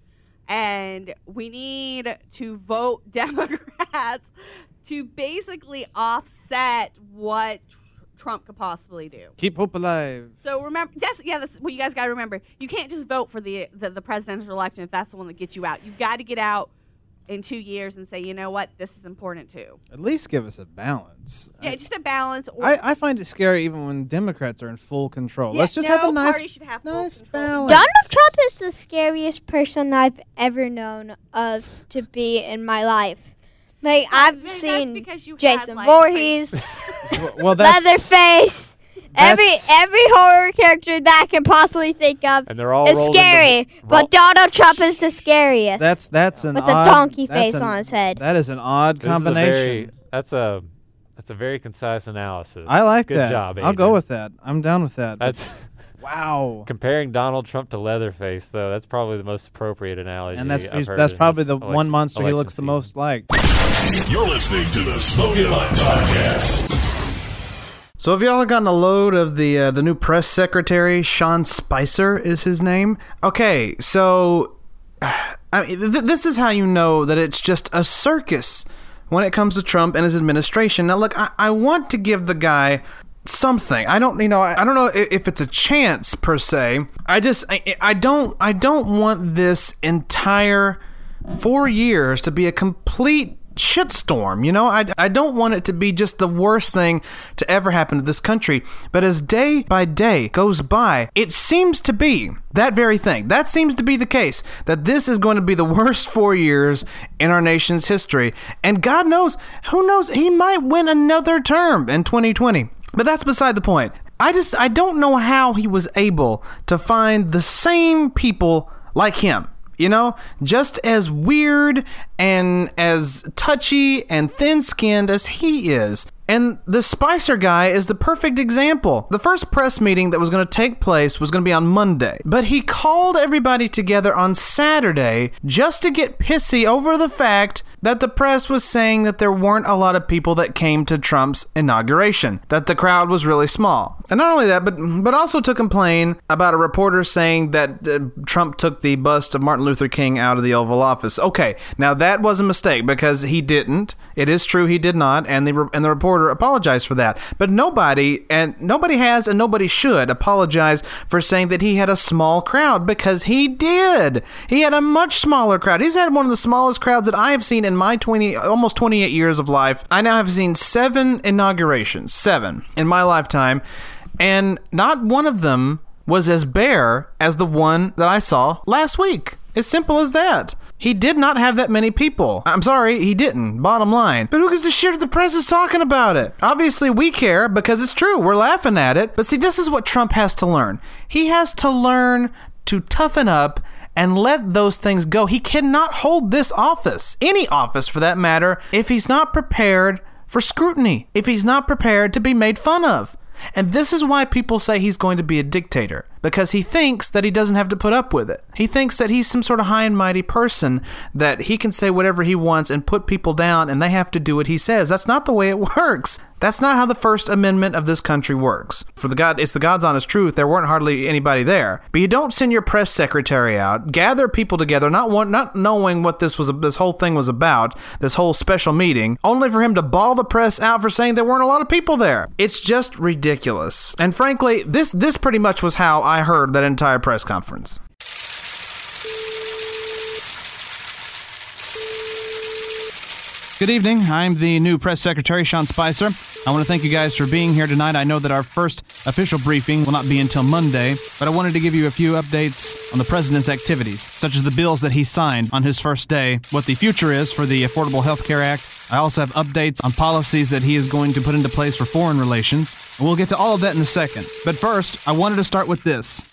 And we need to vote Democrats to basically offset what tr- Trump could possibly do.
Keep hope alive.
So remember, that's yeah, that's what you guys got to remember. You can't just vote for the, the the presidential election if that's the one that gets you out. You've got to get out in two years and say, you know what, this is important too.
At least give us a balance.
Yeah, just a balance. Or
I, I find it scary even when Democrats are in full control.
Yeah,
Let's just
no
have a nice,
party should have
nice
control.
balance.
Donald Trump is the scariest person I've ever known of to be in my life. Like oh, I've
maybe that's
seen
because you had,
Jason
like,
Voorhees,
well, well, that's
Leatherface. Every
that's-
every horror character that I can possibly think of
And they're all
is
rolled into
scary,
roll-
but Donald Trump is the scariest.
that's that's an
With the
odd,
donkey
that's
face
an-
on his head.
That is an odd
This is a
combination.
very- that's a that's a very concise analysis.
I like
Good
that.
job.
I'll go
Adrian.
with that. I'm down with that.
That's
wow.
comparing Donald Trump to Leatherface, though. That's probably the most appropriate analogy.
And that's
I've heard
that's probably the
election-
one monster he
election
looks the most like.
You're listening to the Smoking Hot Toddcast.
So have y'all gotten a load of the uh, the new press secretary Sean Spicer is his name? Okay, so I mean, th- this is how you know that it's just a circus when it comes to Trump and his administration. Now, look, I, I want to give the guy something. I don't, you know, I, don't know if, if it's a chance per se. I just, I, I don't, I don't want this entire four years to be a complete shitstorm. You know, I, I don't want it to be just the worst thing to ever happen to this country. But as day by day goes by, it seems to be that very thing. That seems to be the case. That this is going to be the worst four years in our nation's history. And God knows, who knows, he might win another term in 2020. But that's beside the point. I just, I don't know how he was able to find the same people like him you know, just as weird and as touchy and thin skinned as he is. And the Spicer guy is the perfect example. The first press meeting that was going to take place was going to be on Monday, but he called everybody together on Saturday just to get pissy over the fact that the press was saying that there weren't a lot of people that came to Trump's inauguration, that the crowd was really small. And not only that, but but also to complain about a reporter saying that uh, Trump took the bust of Martin Luther King out of the Oval Office. Okay, now that was a mistake because he didn't. It is true he did not, and the re- and the reporter apologized for that. But nobody and nobody has and nobody should apologize for saying that he had a small crowd because he did. He had a much smaller crowd. He's had one of the smallest crowds that I have seen in my 20 almost 28 years of life. I now have seen 7 inaugurations, 7 in my lifetime, and not one of them was as bare as the one that I saw last week. As simple as that. He did not have that many people. I'm sorry, he didn't. Bottom line. But who gives a shit if the press is talking about it? Obviously, we care because it's true. We're laughing at it. But see, this is what Trump has to learn. He has to learn to toughen up and let those things go. He cannot hold this office, any office for that matter, if he's not prepared for scrutiny, if he's not prepared to be made fun of. And this is why people say he's going to be a dictator, because he thinks that he doesn't have to put up with it. He thinks that he's some sort of high and mighty person, that he can say whatever he wants and put people down, and they have to do what he says. That's not the way it works. That's not how the First Amendment of this country works. For the God, it's the God's honest truth. There weren't hardly anybody there. But you don't send your press secretary out, gather people together, not one, not knowing what this was, this whole thing was about, this whole special meeting, only for him to ball the press out for saying there weren't a lot of people there. It's just ridiculous. And frankly, this this pretty much was how I heard that entire press conference. Good evening. I'm the new press secretary, Sean Spicer. I want to thank you guys for being here tonight. I know that our first official briefing will not be until Monday, but I wanted to give you a few updates on the president's activities, such as the bills that he signed on his first day, what the future is for the Affordable Health Care Act. I also have updates on policies that he is going to put into place for foreign relations. And we'll get to all of that in a second. But first, I wanted to start with this.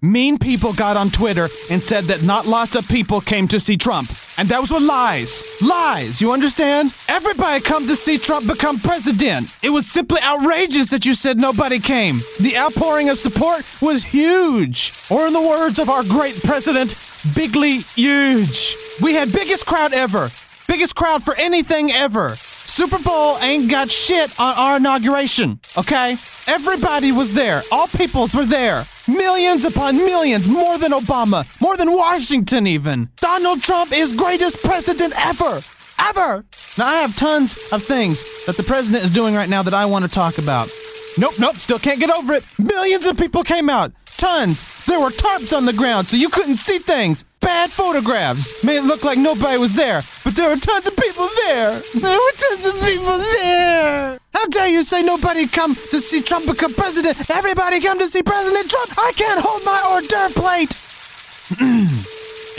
Mean people got on Twitter and said that not lots of people came to see Trump. And that was what lies. Lies, you understand? Everybody come to see Trump become president. It was simply outrageous that you said nobody came. The outpouring of support was huge. Or in the words of our great president, bigly huge. We had biggest crowd ever. Biggest crowd for anything ever. Super Bowl ain't got shit on our inauguration, okay? Everybody was there. All peoples were there. Millions upon millions, more than Obama, more than Washington, even. Donald Trump is greatest president ever. Ever. Now, I have tons of things that the president is doing right now that I want to talk about. Nope, nope, still can't get over it. Millions of people came out. Tons. There were tarps on the ground so you couldn't see things. Bad photographs. Made it look like nobody was there, but there were tons of people there. There were tons of people there. How dare you say nobody come to see Trump become president? Everybody come to see President Trump. I can't hold my hors d'oeuvre plate.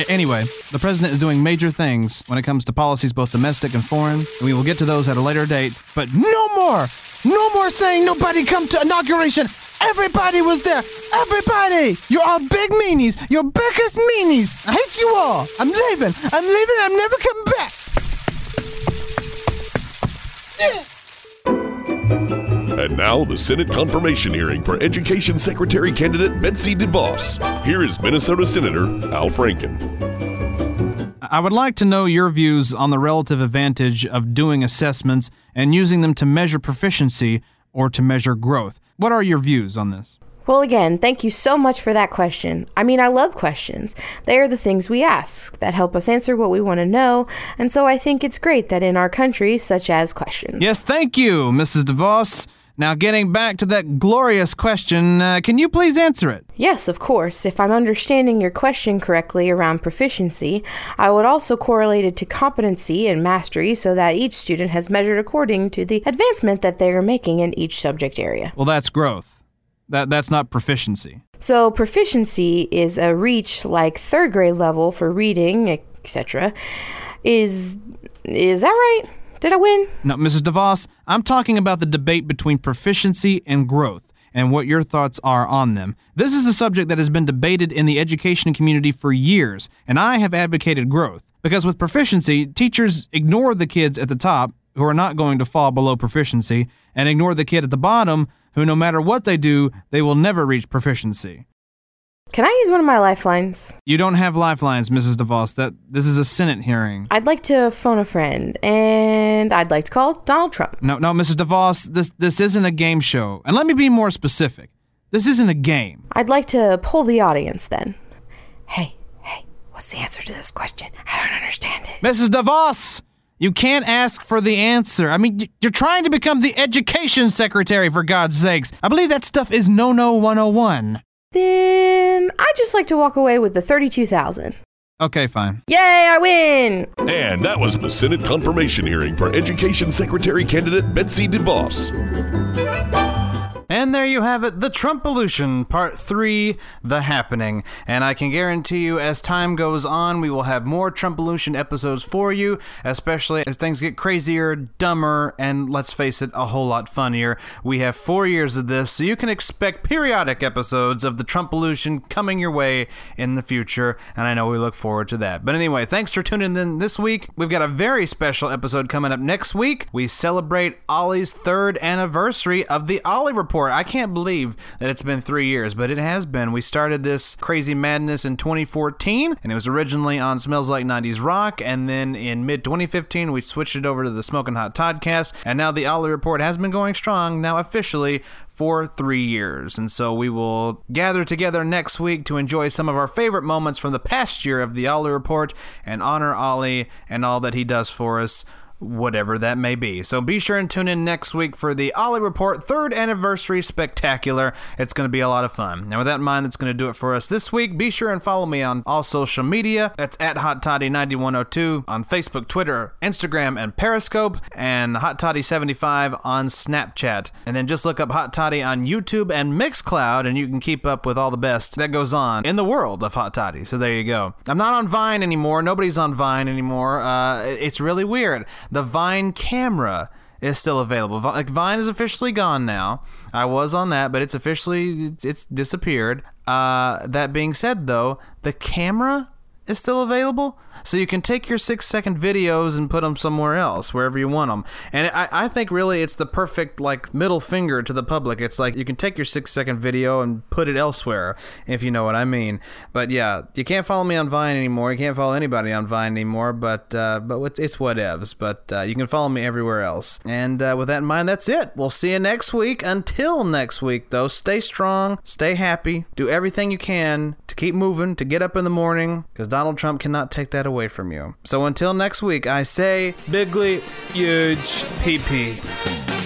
Anyway, the president is doing major things when it comes to policies both domestic and foreign, and we will get to those at a later date. But no more! No more saying nobody come to inauguration! Everybody was there! Everybody! You're all big meanies! You're biggest meanies! I hate you all! I'm leaving! I'm leaving! I'm never coming back!
And now, the Senate confirmation hearing for Education Secretary candidate Betsy DeVos. Here is Minnesota Senator Al Franken.
I would like to know your views on the relative advantage of doing assessments and using them to measure proficiency or to measure growth. What are your views on this?
Well, again, thank you so much for that question. I mean, I love questions. They are the things we ask that help us answer what we want to know, and so I think it's great that in our country, such as questions.
Yes, thank you, Mrs. DeVos. Now, getting back to that glorious question, uh, can you please answer it?
Yes, of course. If I'm understanding your question correctly around proficiency, I would also correlate it to competency and mastery so that each student has measured according to the advancement that they are making in each subject area.
Well, that's growth. That that's not proficiency.
So, proficiency is a reach like third grade level for reading, etc. Is is that right? Did I win?
No, Mrs. DeVos, I'm talking about the debate between proficiency and growth and what your thoughts are on them. This is a subject that has been debated in the education community for years, and I have advocated growth. Because with proficiency, teachers ignore the kids at the top who are not going to fall below proficiency and ignore the kid at the bottom who, no matter what they do, they will never reach proficiency.
Can I use one of my lifelines?
You don't have lifelines, Mrs. DeVos. That this is a Senate hearing.
I'd like to phone a friend, and I'd like to call Donald Trump.
No, no, Mrs. DeVos, this this isn't a game show. And let me be more specific. This isn't a game.
I'd like to pull the audience then. Hey, hey, what's the answer to this question? I don't understand it.
Mrs. DeVos, you can't ask for the answer. I mean, you're trying to become the education secretary for God's sakes. I believe that stuff is no no 101.
Then I'd just like to walk away with the 32,000.
Okay, fine.
Yay, I win!
And that was the Senate confirmation hearing for Education Secretary candidate Betsy DeVos.
And there you have it, the Trumpolution Part 3, The Happening. And I can guarantee you, as time goes on, we will have more Trumpolution episodes for you, especially as things get crazier, dumber, and let's face it, a whole lot funnier. We have four years of this, so you can expect periodic episodes of the Trumpolution coming your way in the future, and I know we look forward to that. But anyway, thanks for tuning in this week. We've got a very special episode coming up next week. We celebrate Ollie's third anniversary of the Ollie Report. I can't believe that it's been three years, but it has been. We started this crazy madness in 2014, and it was originally on Smells Like 90s Rock, and then in mid 2015, we switched it over to the Smoking Hot Toddcast, and now the Ollie Report has been going strong, now officially for three years. And so we will gather together next week to enjoy some of our favorite moments from the past year of the Ollie Report and honor Ollie and all that he does for us whatever that may be. So be sure and tune in next week for the Ollie Report third anniversary spectacular. It's going to be a lot of fun. Now, with that in mind, that's going to do it for us this week. Be sure and follow me on all social media. That's at Hot Toddy 9102 on Facebook, Twitter, Instagram, and Periscope, and Hot Toddy 75 on Snapchat. And then just look up Hot Toddy on YouTube and Mixcloud, and you can keep up with all the best that goes on in the world of Hot Toddy. So there you go. I'm not on Vine anymore. Nobody's on Vine anymore. Uh, it's really weird the Vine camera is still available. Vi- Like Vine is officially gone now. I was on that, but it's officially it's, it's disappeared. Uh, that being said, though, the camera is still available, so you can take your six second videos and put them somewhere else, wherever you want them. And I, I think really it's the perfect like middle finger to the public. It's like you can take your six second video and put it elsewhere, if you know what I mean. But yeah, you can't follow me on Vine anymore. You can't follow anybody on Vine anymore. But uh, but it's, it's whatevs. But uh, you can follow me everywhere else. And uh, with that in mind, that's it. We'll see you next week. Until next week, though, stay strong, stay happy, do everything you can to keep moving, to get up in the morning, because Donald Trump cannot take that away from you. So until next week, I say bigly, huge, pee pee.